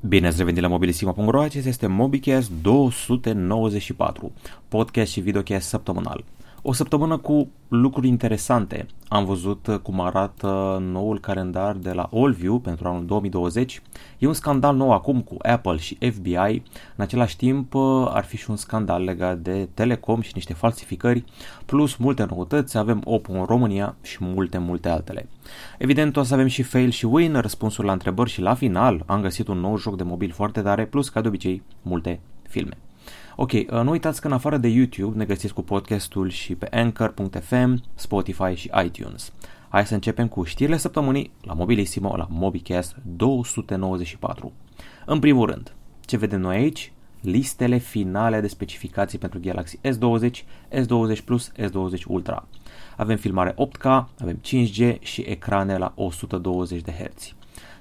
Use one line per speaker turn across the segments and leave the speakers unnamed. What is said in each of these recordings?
Bine ați revenit la mobilisima.ro, acesta este MobiCast 294, podcast și videocast săptămânal. O săptămână cu lucruri interesante. Am văzut cum arată noul calendar de la AllView pentru anul 2020. E un scandal nou acum cu Apple și FBI. În același timp ar fi și un scandal legat de Telecom și niște falsificări, plus multe noutăți. Avem Oppo în România și multe, multe altele. Evident o să avem și fail și win, răspunsuri la întrebări și la final am găsit un nou joc de mobil foarte tare, plus ca de obicei multe filme. Ok, uh, nu uitați că în afară de YouTube ne găsiți cu podcastul și pe Anchor.fm, Spotify și iTunes. Hai să începem cu știrile săptămânii la Mobilissimo, la MobiCast 294. În primul rând, ce vedem noi aici? Listele finale de specificații pentru Galaxy S20, S20 Plus, S20 Ultra. Avem filmare 8K, avem 5G și ecrane la 120 de Hz.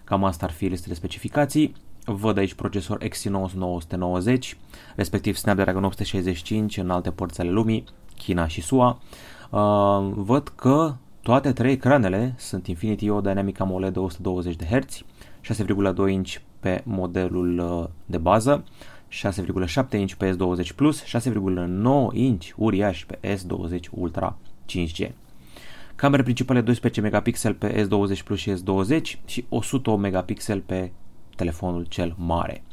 Cam asta ar fi listele de specificații. Văd aici procesor Exynos 990, respectiv Snapdragon 865 în alte părți ale lumii, China și SUA. Uh, văd că toate trei ecranele sunt Infinity O Dynamic AMOLED de 120 de Hz, 6,2 inch pe modelul uh, de bază, 6,7 inch pe S20 Plus, 6,9 inch uriaș pe S20 Ultra 5G. Camere principale 12 megapixel pe S20 Plus și S20 și 108 megapixel pe telefonul cel mare.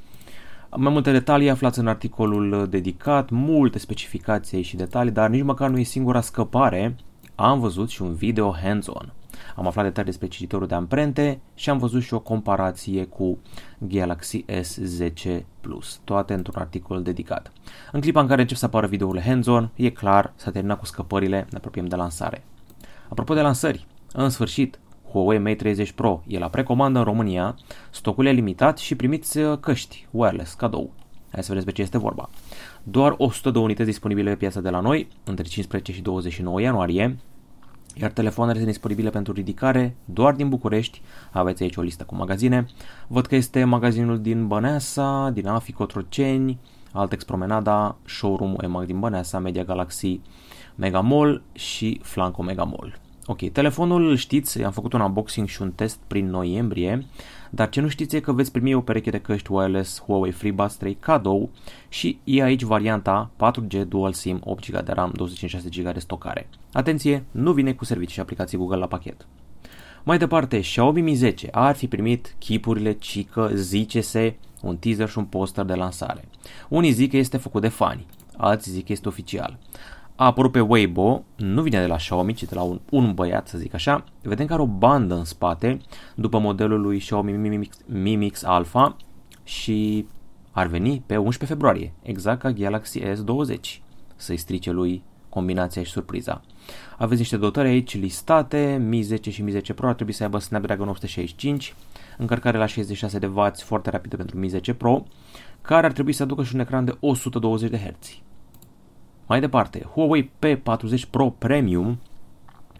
Mai multe detalii aflați în articolul dedicat, multe specificații și detalii, dar nici măcar nu e singura scăpare. Am văzut și un video hands-on. Am aflat detalii despre cititorul de amprente și am văzut și o comparație cu Galaxy S10 Plus, toate într-un articol dedicat. În clipa în care încep să apară videourile hands-on, e clar, s-a terminat cu scăpările, ne apropiem de lansare. Apropo de lansări, în sfârșit, Huawei Mate 30 Pro e la precomandă în România, stocul e limitat și primiți uh, căști wireless cadou. Hai să vedeți pe ce este vorba. Doar 100 de unități disponibile pe piața de la noi, între 15 și 29 ianuarie, iar telefoanele sunt disponibile pentru ridicare doar din București. Aveți aici o listă cu magazine. Văd că este magazinul din Băneasa, din Afi Cotroceni, Altex Promenada, showroom EMAG din Băneasa, Media Galaxy, Mega Mall și Flanco Mega Mall. Ok, telefonul știți, am făcut un unboxing și un test prin noiembrie, dar ce nu știți e că veți primi o pereche de căști wireless Huawei FreeBuds 3 cadou și e aici varianta 4G Dual SIM 8 GB de RAM, 256 GB de stocare. Atenție, nu vine cu servicii și aplicații Google la pachet. Mai departe, Xiaomi Mi 10 ar fi primit chipurile, cică, zice-se, un teaser și un poster de lansare. Unii zic că este făcut de fani, alții zic că este oficial a apărut pe Weibo, nu vine de la Xiaomi, ci de la un, un băiat, să zic așa. Vedem că are o bandă în spate, după modelul lui Xiaomi Mi Mix, Mi Mix Alpha și ar veni pe 11 februarie, exact ca Galaxy S20, să-i strice lui combinația și surpriza. Aveți niște dotări aici listate, Mi 10 și Mi 10 Pro ar trebui să aibă Snapdragon 865, încărcare la 66 de W foarte rapidă pentru Mi 10 Pro, care ar trebui să aducă și un ecran de 120 de Hz. Mai departe, Huawei P40 Pro Premium.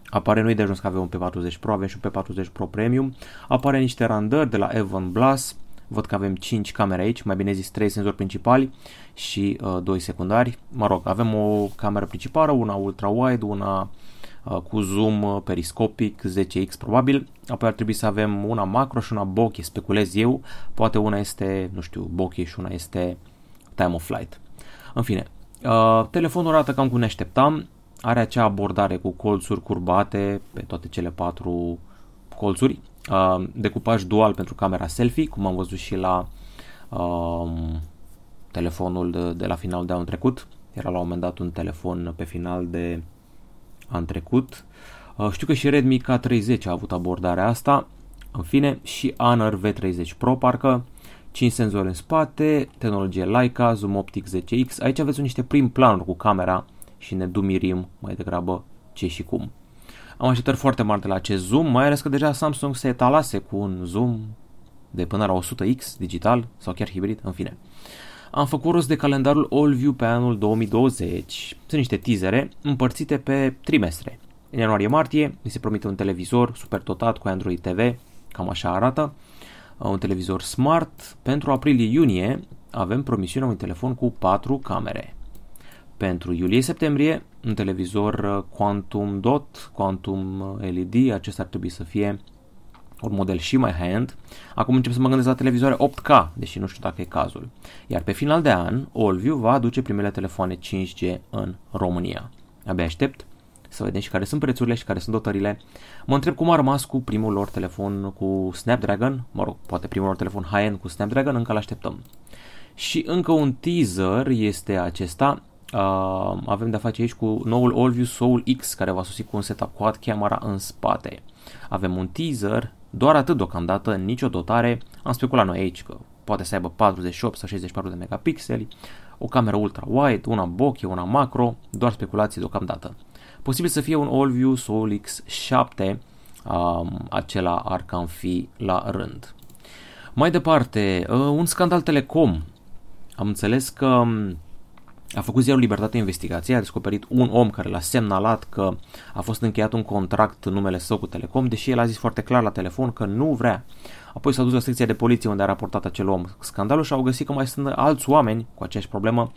Apare noi de ajuns că avem un P40 Pro, avem și un P40 Pro Premium, apare niște randări de la Evan Plus, văd că avem 5 camere aici, mai bine zis 3 senzori principali și uh, 2 secundari. Mă rog, avem o cameră principală, una ultra-wide, una uh, cu zoom uh, periscopic 10x probabil, apoi ar trebui să avem una macro și una bokeh, speculez eu, poate una este, nu știu, bokeh și una este time of flight. În fine, Uh, telefonul arată cam cum ne așteptam, are acea abordare cu colțuri curbate pe toate cele patru colțuri, uh, decupaj dual pentru camera selfie, cum am văzut și la uh, telefonul de, de la final de anul trecut. Era la un moment dat un telefon pe final de an trecut. Uh, știu că și Redmi K30 a avut abordarea asta. În fine, și Honor V30 Pro parcă 5 senzori în spate, tehnologie Leica, zoom optic 10x. Aici aveți niște prim planuri cu camera și ne dumirim mai degrabă ce și cum. Am așteptări foarte mari de la acest zoom, mai ales că deja Samsung se etalase cu un zoom de până la 100x digital sau chiar hibrid, în fine. Am făcut rost de calendarul AllView pe anul 2020. Sunt niște teasere împărțite pe trimestre. În ianuarie-martie mi se promite un televizor super dotat cu Android TV, cam așa arată. Uh, un televizor smart. Pentru aprilie-iunie avem promisiunea unui telefon cu 4 camere. Pentru iulie-septembrie, un televizor uh, Quantum Dot, Quantum uh, LED, acesta ar trebui să fie un model și mai high-end, acum încep să mă gândesc la televizoare 8K, deși nu știu dacă e cazul. Iar pe final de an, Allview va aduce primele telefoane 5G în România. Abia aștept să vedem și care sunt prețurile și care sunt dotările. Mă întreb cum a rămas cu primul lor telefon cu Snapdragon, mă rog, poate primul lor telefon high-end cu Snapdragon, încă l-așteptăm. Și încă un teaser este acesta, uh, avem de-a face aici cu noul Allview Soul X care va sosi cu un setup quad camera în spate. Avem un teaser, doar atât deocamdată, nicio dotare, am speculat noi aici că poate să aibă 48 sau 64 de megapixeli, o cameră ultra-wide, una bokeh, una macro, doar speculații deocamdată. Posibil să fie un AllView Soul X7, um, acela ar cam fi la rând. Mai departe, uh, un scandal telecom. Am înțeles că um, a făcut ziarul Libertate investigație, a descoperit un om care l-a semnalat că a fost încheiat un contract în numele său cu Telecom, deși el a zis foarte clar la telefon că nu vrea. Apoi s-a dus la secția de poliție unde a raportat acel om scandalul și au găsit că mai sunt alți oameni cu aceeași problemă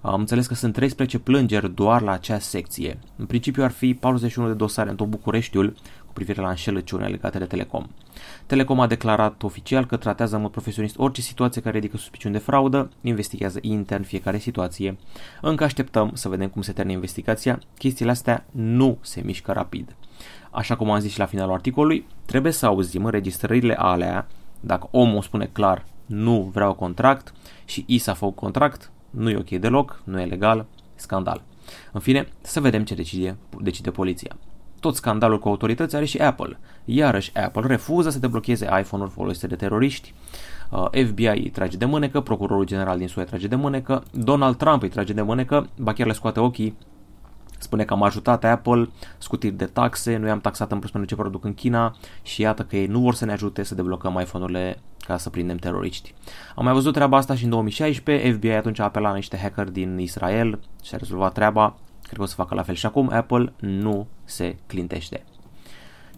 am înțeles că sunt 13 plângeri doar la acea secție. În principiu ar fi 41 de dosare în tot Bucureștiul cu privire la înșelăciune legate de Telecom. Telecom a declarat oficial că tratează în mod profesionist orice situație care ridică suspiciuni de fraudă, investigează intern fiecare situație. Încă așteptăm să vedem cum se termină investigația. Chestiile astea nu se mișcă rapid. Așa cum am zis și la finalul articolului, trebuie să auzim înregistrările alea, dacă omul spune clar nu vreau contract și I s-a făcut contract, nu e ok deloc, nu e legal, scandal. În fine, să vedem ce decide, decide poliția. Tot scandalul cu autorități are și Apple. Iarăși Apple refuză să deblocheze iPhone-uri folosite de teroriști, uh, FBI îi trage de mânecă, procurorul general din SUA îi trage de mânecă, Donald Trump îi trage de mânecă, ba chiar le scoate ochii Spune că am ajutat Apple, scutiri de taxe, nu i-am taxat în plus pentru ce produc în China și iată că ei nu vor să ne ajute să deblocăm iPhone-urile ca să prindem teroriști. Am mai văzut treaba asta și în 2016, FBI atunci a apelat la niște hacker din Israel și a rezolvat treaba, cred că o să facă la fel și acum, Apple nu se clintește.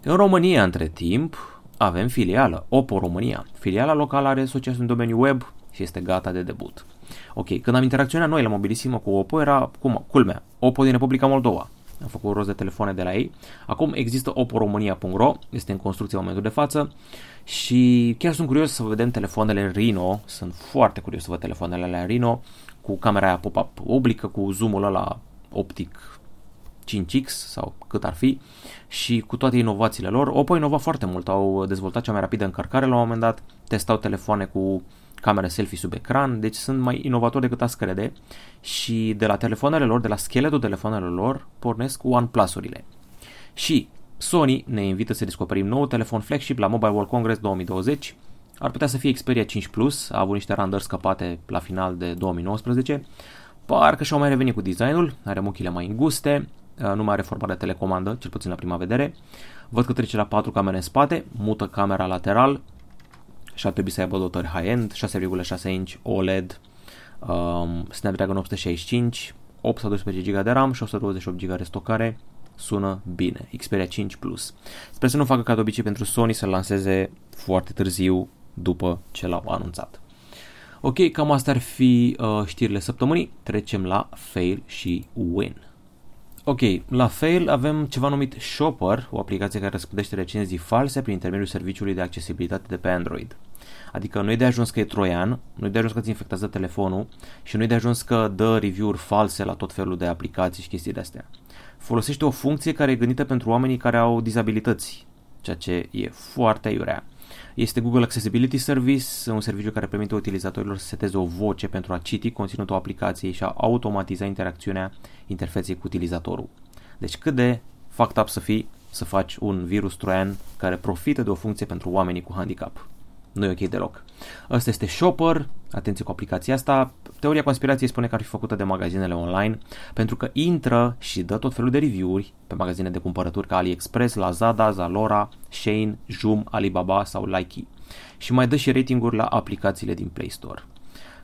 În România, între timp, avem filială, Oppo România. Filiala locală are succes în domeniul web și este gata de debut. Ok, când am interacționat noi la Mobilisimo cu Oppo era, cum, culmea, Oppo din Republica Moldova. Am făcut rost de telefoane de la ei. Acum există oporomania.ro, este în construcție în momentul de față și chiar sunt curios să vedem telefoanele Reno, sunt foarte curios să văd telefoanele alea Reno cu camera aia pop-up oblică, cu zoomul ăla optic 5X sau cât ar fi și cu toate inovațiile lor. Oppo inova foarte mult, au dezvoltat cea mai rapidă încărcare la un moment dat, testau telefoane cu camere selfie sub ecran, deci sunt mai inovatori decât ați crede și de la telefoanele lor, de la scheletul telefoanelor lor, pornesc OnePlus-urile. Și Sony ne invită să descoperim nou telefon flagship la Mobile World Congress 2020. Ar putea să fie Xperia 5 Plus, a avut niște randări scăpate la final de 2019. Parcă și-au mai revenit cu designul, are muchile mai înguste, nu mai are forma de telecomandă, cel puțin la prima vedere. Văd că trece la 4 camere în spate, mută camera lateral, și ar trebui să aibă dotări high-end, 6,6 inch OLED, um, Snapdragon 865, 8 sau 12 GB de RAM și 128 GB de stocare. Sună bine, Xperia 5 Plus. Sper să nu facă ca de obicei pentru Sony să lanseze foarte târziu după ce l-au anunțat. Ok, cam astea ar fi uh, știrile săptămânii. Trecem la fail și win. Ok, la Fail avem ceva numit Shopper, o aplicație care răspândește recenzii false prin intermediul serviciului de accesibilitate de pe Android. Adică nu e de ajuns că e troian, nu e de ajuns că ți infectează telefonul și nu e de ajuns că dă review-uri false la tot felul de aplicații și chestii de astea. Folosește o funcție care e gândită pentru oamenii care au dizabilități, ceea ce e foarte iurea. Este Google Accessibility Service, un serviciu care permite utilizatorilor să seteze o voce pentru a citi conținutul aplicației și a automatiza interacțiunea interfeței cu utilizatorul. Deci cât de fucked up să fii să faci un virus troian care profită de o funcție pentru oamenii cu handicap. Nu e ok deloc. Asta este Shopper, atenție cu aplicația asta. Teoria conspirației spune că ar fi făcută de magazinele online pentru că intră și dă tot felul de review-uri pe magazine de cumpărături ca AliExpress, Lazada, Zalora, Shane, Joom, Alibaba sau Likee. Și mai dă și ratinguri la aplicațiile din Play Store.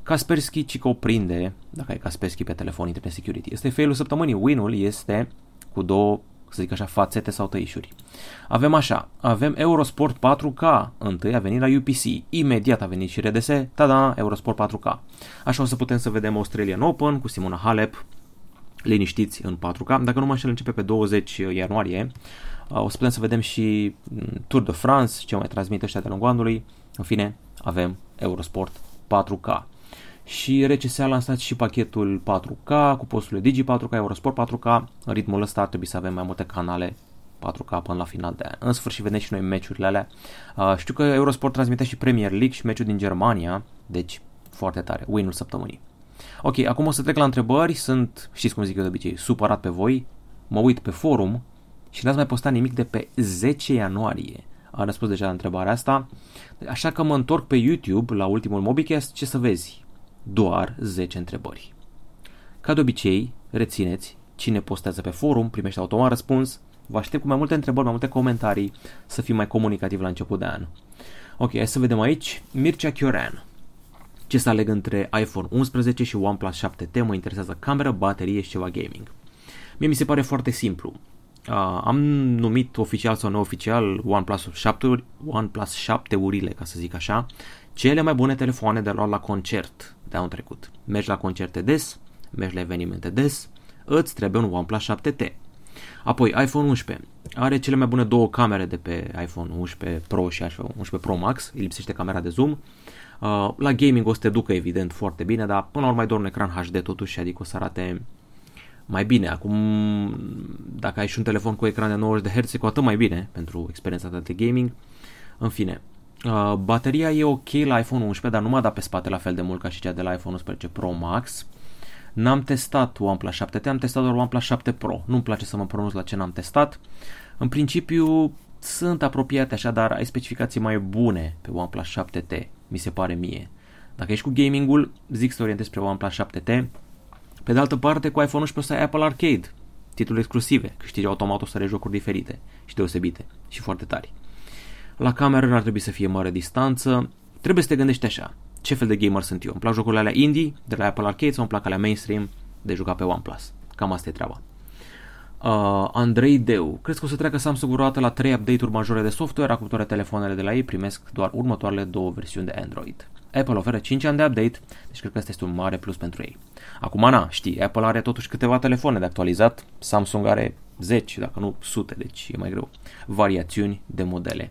Kaspersky ci că o prinde, dacă ai Kaspersky pe telefon Internet Security. Este failul săptămânii. Win-ul este cu două să zic așa, fațete sau tăișuri. Avem așa, avem Eurosport 4K, întâi a venit la UPC, imediat a venit și RDS, tada, Eurosport 4K. Așa o să putem să vedem Australian Open cu Simona Halep, liniștiți în 4K. Dacă nu mă înșel, începe pe 20 ianuarie. Uh, o să putem să vedem și mm, Tour de France, ce mai transmit ăștia de lungul anului. În fine, avem Eurosport 4K. Și RCS a lansat și pachetul 4K cu posturile Digi 4K, Eurosport 4K. În ritmul ăsta ar trebui să avem mai multe canale 4K până la final de an. În sfârșit vedem și noi meciurile alea. Uh, știu că Eurosport transmite și Premier League și meciul din Germania, deci foarte tare, win-ul săptămânii. Ok, acum o să trec la întrebări, sunt, știți cum zic eu de obicei, supărat pe voi, mă uit pe forum și n-ați mai postat nimic de pe 10 ianuarie. Am răspuns deja la întrebarea asta, așa că mă întorc pe YouTube la ultimul Mobicast, ce să vezi? Doar 10 întrebări. Ca de obicei, rețineți, cine postează pe forum primește automat răspuns, Vă aștept cu mai multe întrebări, mai multe comentarii, să fim mai comunicativ la început de an. Ok, hai să vedem aici. Mircea Chioran. Ce să aleg între iPhone 11 și OnePlus 7T? Mă interesează camera, baterie și ceva gaming. Mie mi se pare foarte simplu. Uh, am numit oficial sau neoficial OnePlus 7, OnePlus 7 urile, ca să zic așa, cele mai bune telefoane de luat la concert de anul trecut. Mergi la concerte des, mergi la evenimente des, îți trebuie un OnePlus 7T. Apoi, iPhone 11 are cele mai bune două camere de pe iPhone 11 Pro și iPhone 11 Pro Max, îi lipsește camera de zoom. Uh, la gaming o să te ducă evident foarte bine, dar până la urmă ai doar un ecran HD totuși, adică o să arate mai bine. Acum, dacă ai și un telefon cu ecran de 90 de Hz, cu atât mai bine pentru experiența ta de gaming. În fine, uh, bateria e ok la iPhone 11, dar nu m-a dat pe spate la fel de mult ca și cea de la iPhone 11 Pro Max. N-am testat OnePlus 7T, am testat doar OnePlus 7 Pro. Nu-mi place să mă pronunț la ce n-am testat. În principiu sunt apropiate așa, dar ai specificații mai bune pe OnePlus 7T, mi se pare mie. Dacă ești cu gamingul, zic să te orientezi spre OnePlus 7T. Pe de altă parte, cu iPhone 11 o să ai Apple Arcade, titluri exclusive, câștigi automat o să jocuri diferite și deosebite și foarte tari. La cameră n-ar trebui să fie mare distanță, trebuie să te gândești așa ce fel de gamer sunt eu. Îmi plac jocurile alea indie de la Apple Arcade sau îmi plac alea mainstream de jucat pe OnePlus. Cam asta e treaba. Uh, Andrei Deu. Crezi că o să treacă Samsung vreodată la 3 update-uri majore de software? Acum telefoanele de la ei primesc doar următoarele două versiuni de Android. Apple oferă 5 ani de update, deci cred că asta este un mare plus pentru ei. Acum, na, știi, Apple are totuși câteva telefoane de actualizat, Samsung are 10, dacă nu sute, deci e mai greu. Variațiuni de modele.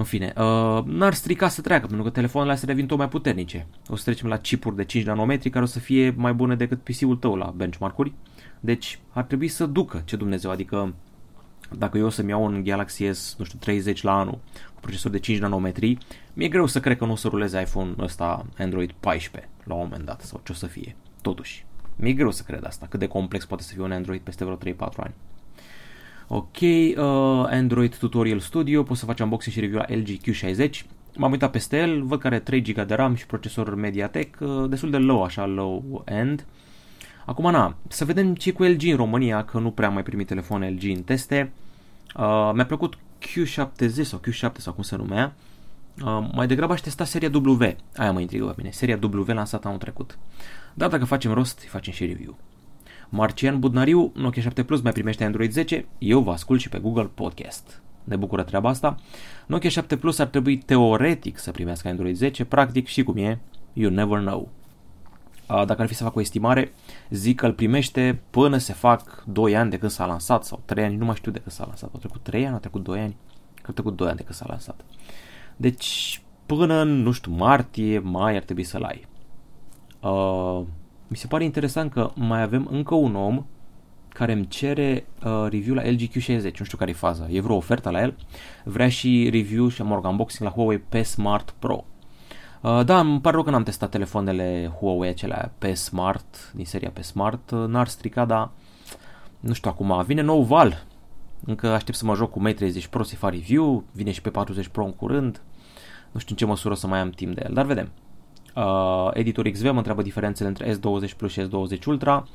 În fine, uh, n-ar strica să treacă, pentru că telefoanele astea devin tot mai puternice. O să trecem la chipuri de 5 nanometri care o să fie mai bune decât PC-ul tău la benchmark-uri. Deci ar trebui să ducă, ce Dumnezeu, adică dacă eu o să-mi iau un Galaxy S, nu știu, 30 la anul, cu procesor de 5 nanometri, mi-e greu să cred că nu o să ruleze iPhone ăsta Android 14 la un moment dat, sau ce o să fie. Totuși, mi-e greu să cred asta, cât de complex poate să fie un Android peste vreo 3-4 ani. Ok, uh, Android Tutorial Studio, poți să faci unboxing și review la LG Q60. M-am uitat peste el, văd că are 3 GB de RAM și procesor Mediatek, uh, destul de low, așa low end. Acum, na, să vedem ce cu LG în România, că nu prea am mai primit telefon LG în teste. Uh, mi-a plăcut Q70 sau Q7 sau cum se numea. Uh, mai degrabă aș testa seria W. Aia mă intrigă pe mine. Seria W lansată anul trecut. Dar dacă facem rost, facem și review. Marcian Budnariu, Nokia 7 Plus mai primește Android 10, eu vă ascult și pe Google Podcast. Ne bucură treaba asta. Nokia 7 Plus ar trebui teoretic să primească Android 10, practic și cum e, you never know. Dacă ar fi să fac o estimare, zic că îl primește până se fac 2 ani de când s-a lansat sau 3 ani, nu mai știu de când s-a lansat. Au trecut 3 ani, au trecut 2 ani? Cred că au trecut 2 ani de când s-a lansat. Deci, până în, nu știu, martie, mai ar trebui să-l ai. Uh, mi se pare interesant că mai avem încă un om care îmi cere uh, review la LG Q60, nu știu care e faza, e vreo ofertă la el, vrea și review și am unboxing la Huawei P Smart Pro. Uh, da, îmi pare rău că n-am testat telefoanele Huawei acelea P Smart, din seria P Smart, uh, n-ar strica, dar nu știu acum, vine nou val, încă aștept să mă joc cu Mate 30 Pro să fac review, vine și pe 40 Pro în curând, nu știu în ce măsură o să mai am timp de el, dar vedem. Uh, editor XV mă întreabă diferențele între S20 Plus și S20 Ultra.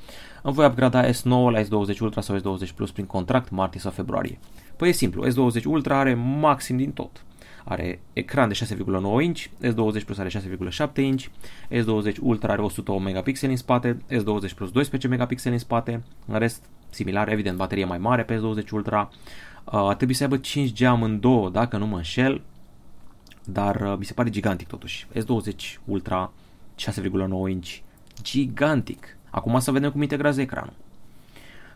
Îmi voi upgrada S9 la S20 Ultra sau S20 Plus prin contract martie sau februarie. Păi e simplu, S20 Ultra are maxim din tot. Are ecran de 6,9 inch, S20 Plus are 6,7 inch, S20 Ultra are 108 megapixeli în spate, S20 Plus 12 megapixeli în spate, în rest similar, evident, baterie mai mare pe S20 Ultra, uh, trebuie să aibă 5G amândouă, dacă nu mă înșel, dar uh, mi se pare gigantic totuși. S20 Ultra 6,9 inch, gigantic. Acum să vedem cum integrează ecranul.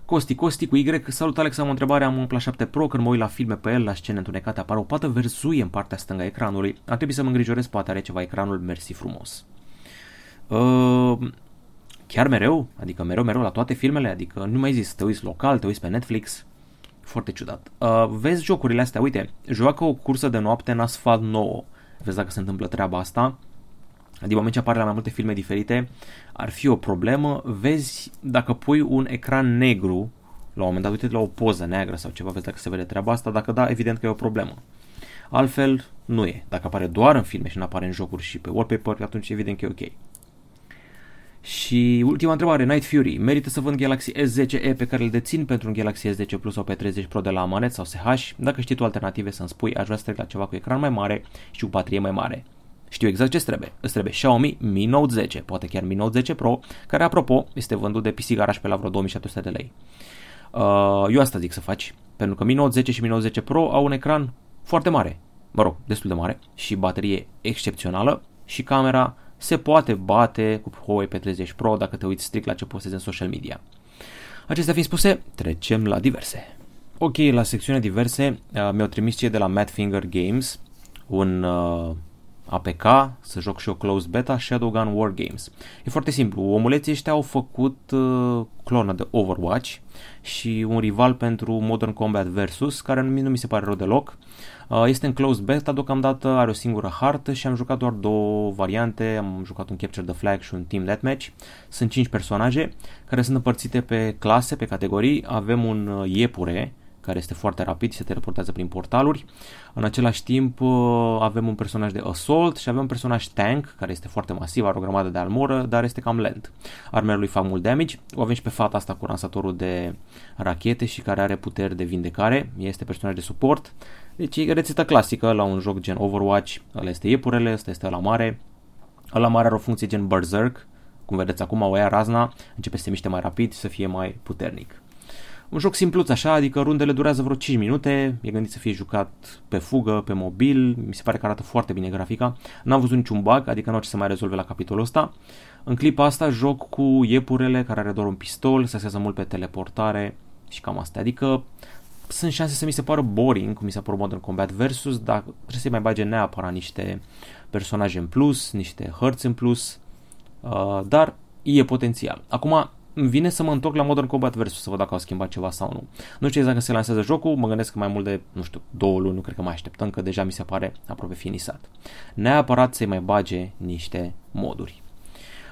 Costi, Costi cu Y, salut Alex, am o întrebare, am un Pla 7 Pro, când mă uit la filme pe el, la scene întunecate, apare o pată verzuie în partea stângă a ecranului. Ar trebui să mă îngrijorez, poate are ceva ecranul, mersi frumos. Uh, chiar mereu, adică mereu, mereu la toate filmele, adică nu mai zis, te uiți local, te uiți pe Netflix, foarte ciudat. Uh, vezi jocurile astea, uite, joacă o cursă de noapte în asfalt nouă, vezi dacă se întâmplă treaba asta, din moment ce apare la mai multe filme diferite, ar fi o problemă. Vezi dacă pui un ecran negru, la un moment dat, uite la o poză neagră sau ceva, vezi dacă se vede treaba asta, dacă da, evident că e o problemă. Altfel, nu e. Dacă apare doar în filme și nu apare în jocuri și pe wallpaper, atunci evident că e ok. Și ultima întrebare, Night Fury. Merită să vând Galaxy S10e pe care îl dețin pentru un Galaxy S10 Plus sau pe 30 Pro de la Amanet sau SH? Dacă știi tu alternative să-mi spui, aș vrea să trec la ceva cu ecran mai mare și cu baterie mai mare. Știu exact ce trebuie. Îți trebuie Xiaomi Mi Note 10, poate chiar Mi Note 10 Pro, care apropo este vândut de PC Garage pe la vreo 2700 de lei. Uh, eu asta zic să faci, pentru că Mi Note 10 și Mi Note 10 Pro au un ecran foarte mare, mă rog, destul de mare și baterie excepțională și camera se poate bate cu Huawei P30 Pro dacă te uiți strict la ce postezi în social media. Acestea fiind spuse, trecem la diverse. Ok, la secțiunea diverse uh, mi-au trimis cei de la Madfinger Games un uh, APK, să joc și o closed beta, Shadowgun War Games. E foarte simplu, omuleții ăștia au făcut uh, clonă de Overwatch și un rival pentru Modern Combat Versus, care nu, nu mi se pare rău deloc. Uh, este în closed beta, deocamdată are o singură hartă și am jucat doar două variante, am jucat un Capture the Flag și un Team Deathmatch. Sunt 5 personaje care sunt împărțite pe clase, pe categorii. Avem un uh, iepure, care este foarte rapid și se teleportează prin portaluri. În același timp uh, avem un personaj de assault și avem un personaj tank care este foarte masiv, are o grămadă de armură, dar este cam lent. Armele lui fac mult damage. O avem și pe fata asta cu lansatorul de rachete și care are puteri de vindecare. Este personaj de suport. Deci e rețeta clasică la un joc gen Overwatch. Ăla este iepurele, ăsta este la mare. Ăla mare are o funcție gen Berserk, cum vedeți acum, o ia razna, începe să se miște mai rapid și să fie mai puternic. Un joc simpluț așa, adică rundele durează vreo 5 minute, e gândit să fie jucat pe fugă, pe mobil, mi se pare că arată foarte bine grafica. N-am văzut niciun bug, adică nu au ce să mai rezolve la capitolul ăsta. În clipa asta joc cu iepurele care are doar un pistol, se asează mult pe teleportare și cam asta. Adică sunt șanse să mi se pară boring, cum mi s-a părut Modern Combat Versus, dar trebuie să-i mai bage neapărat niște personaje în plus, niște hărți în plus, uh, dar e potențial. Acum, îmi vine să mă întorc la Modern Combat Versus să văd dacă au schimbat ceva sau nu. Nu știu exact când se lansează jocul, mă gândesc că mai mult de, nu știu, două luni, nu cred că mai așteptăm, că deja mi se pare aproape finisat. Neapărat să-i mai bage niște moduri.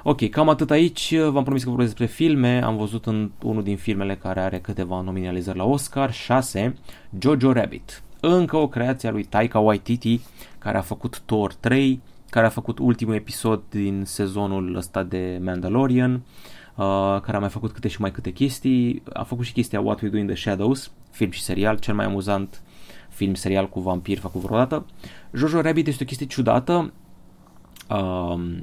Ok, cam atât aici. V-am promis că vorbesc despre filme. Am văzut în unul din filmele care are câteva nominalizări la Oscar, 6, Jojo Rabbit. Încă o creație a lui Taika Waititi, care a făcut Thor 3, care a făcut ultimul episod din sezonul ăsta de Mandalorian. Uh, uh, care a mai făcut câte și mai câte chestii. A făcut și chestia What We Do in the Shadows, film și serial, cel mai amuzant film serial cu vampir făcut vreodată. Jojo Rabbit este o chestie ciudată. Um,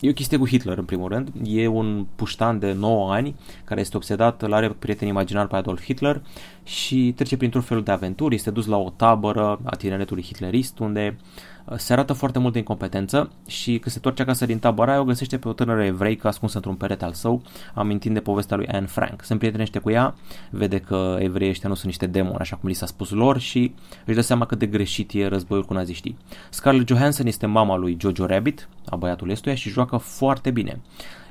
E o chestie cu Hitler, în primul rând. E un puștan de 9 ani care este obsedat, îl are prieten imaginar pe Adolf Hitler și trece printr-un fel de aventuri. Este dus la o tabără a tineretului hitlerist unde se arată foarte multă incompetență și când se întoarce acasă din tabăra aia o găsește pe o tânără evreică ascunsă într-un perete al său, amintind de povestea lui Anne Frank. Se împrietenește cu ea, vede că evreii ăștia nu sunt niște demoni, așa cum li s-a spus lor și își dă seama cât de greșit e războiul cu naziștii. Scarlett Johansson este mama lui Jojo Rabbit, a băiatului ăstuia și joacă foarte bine.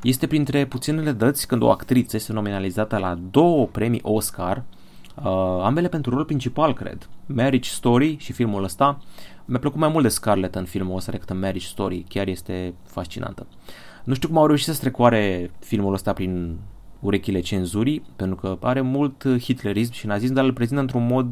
Este printre puținele dăți când o actriță este nominalizată la două premii Oscar, Uh, ambele pentru rol principal, cred. Marriage Story și filmul ăsta. Mi-a plăcut mai mult de Scarlett în filmul ăsta decât în Marriage Story. Chiar este fascinantă. Nu știu cum au reușit să strecoare filmul ăsta prin urechile cenzurii, pentru că are mult hitlerism și nazism, dar îl prezintă într-un mod,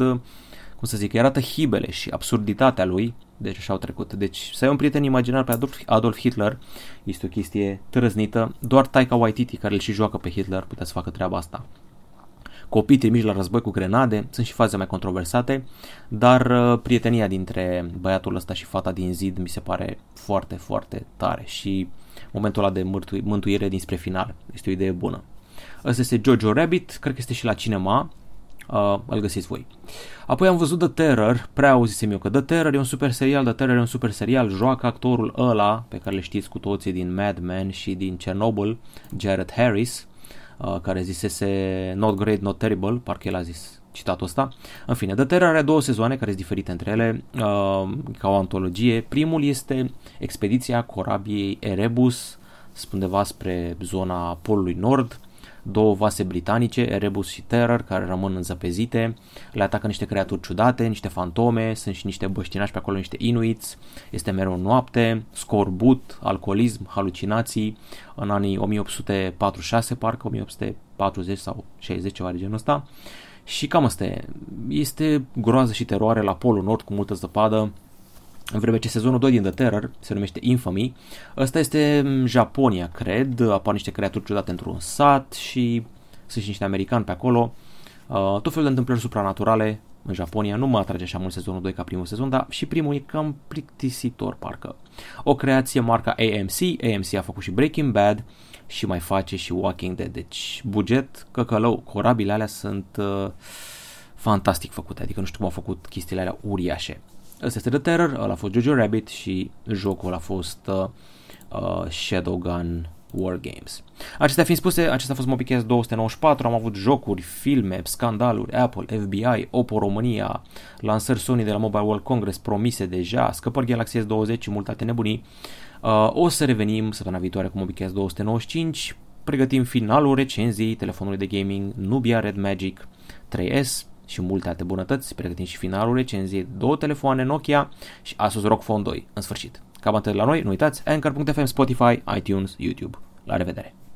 cum să zic, arată hibele și absurditatea lui, deci așa au trecut. Deci să ai un prieten imaginar pe Adolf, Adolf Hitler este o chestie trăznită, doar Taika Waititi, care îl și joacă pe Hitler, putea să facă treaba asta copii trimiși la război cu grenade, sunt și faze mai controversate, dar uh, prietenia dintre băiatul ăsta și fata din zid mi se pare foarte, foarte tare și momentul ăla de mântuire dinspre final este o idee bună. Ăsta este Jojo Rabbit, cred că este și la cinema, uh, îl găsiți voi. Apoi am văzut The Terror, prea auzisem eu că The Terror e un super serial, The Terror e un super serial, joacă actorul ăla pe care le știți cu toții din Mad Men și din Chernobyl, Jared Harris, uh, care zisese Not Great, Not Terrible, parcă el a zis citatul ăsta. În fine, The Terror are două sezoane care sunt diferite între ele, uh, ca o antologie. Primul este expediția corabiei Erebus, undeva spre zona Polului Nord, două vase britanice, Erebus și Terror, care rămân înzăpezite, le atacă niște creaturi ciudate, niște fantome, sunt și niște băștinași pe acolo, niște inuiți, este mereu noapte, scorbut, alcoolism, halucinații, în anii 1846 parcă, 1840 sau 60, ceva de genul ăsta. Și cam asta e. Este groază și teroare la Polul Nord cu multă zăpadă, în vreme ce sezonul 2 din The Terror se numește Infamy, ăsta este Japonia, cred, apar niște creaturi ciudate într-un sat și sunt și niște americani pe acolo. Uh, tot felul de întâmplări supranaturale în Japonia, nu mă atrage așa mult sezonul 2 ca primul sezon, dar și primul e cam plictisitor parcă. O creație marca AMC, AMC a făcut și Breaking Bad și mai face și Walking Dead, deci buget căcălău, corabile alea sunt uh, fantastic făcute, adică nu știu cum au făcut chestiile alea uriașe. Ăsta este The Terror, ăla a fost Jojo Rabbit și jocul a fost uh, uh, Shadowgun War Games. Acestea fiind spuse, acesta a fost MobiCast 294, am avut jocuri, filme, scandaluri, Apple, FBI, Oppo România, lansări Sony de la Mobile World Congress promise deja, scăpări Galaxy S20 și multe alte nebunii. Uh, o să revenim săptămâna viitoare cu MobiCast 295, pregătim finalul recenziei telefonului de gaming Nubia Red Magic 3S, și multe alte bunătăți, pregătim și finalul recenziei, două telefoane Nokia și Asus ROG Phone 2, în sfârșit. Cam atât la noi, nu uitați, Anchor.fm, Spotify, iTunes, YouTube. La revedere!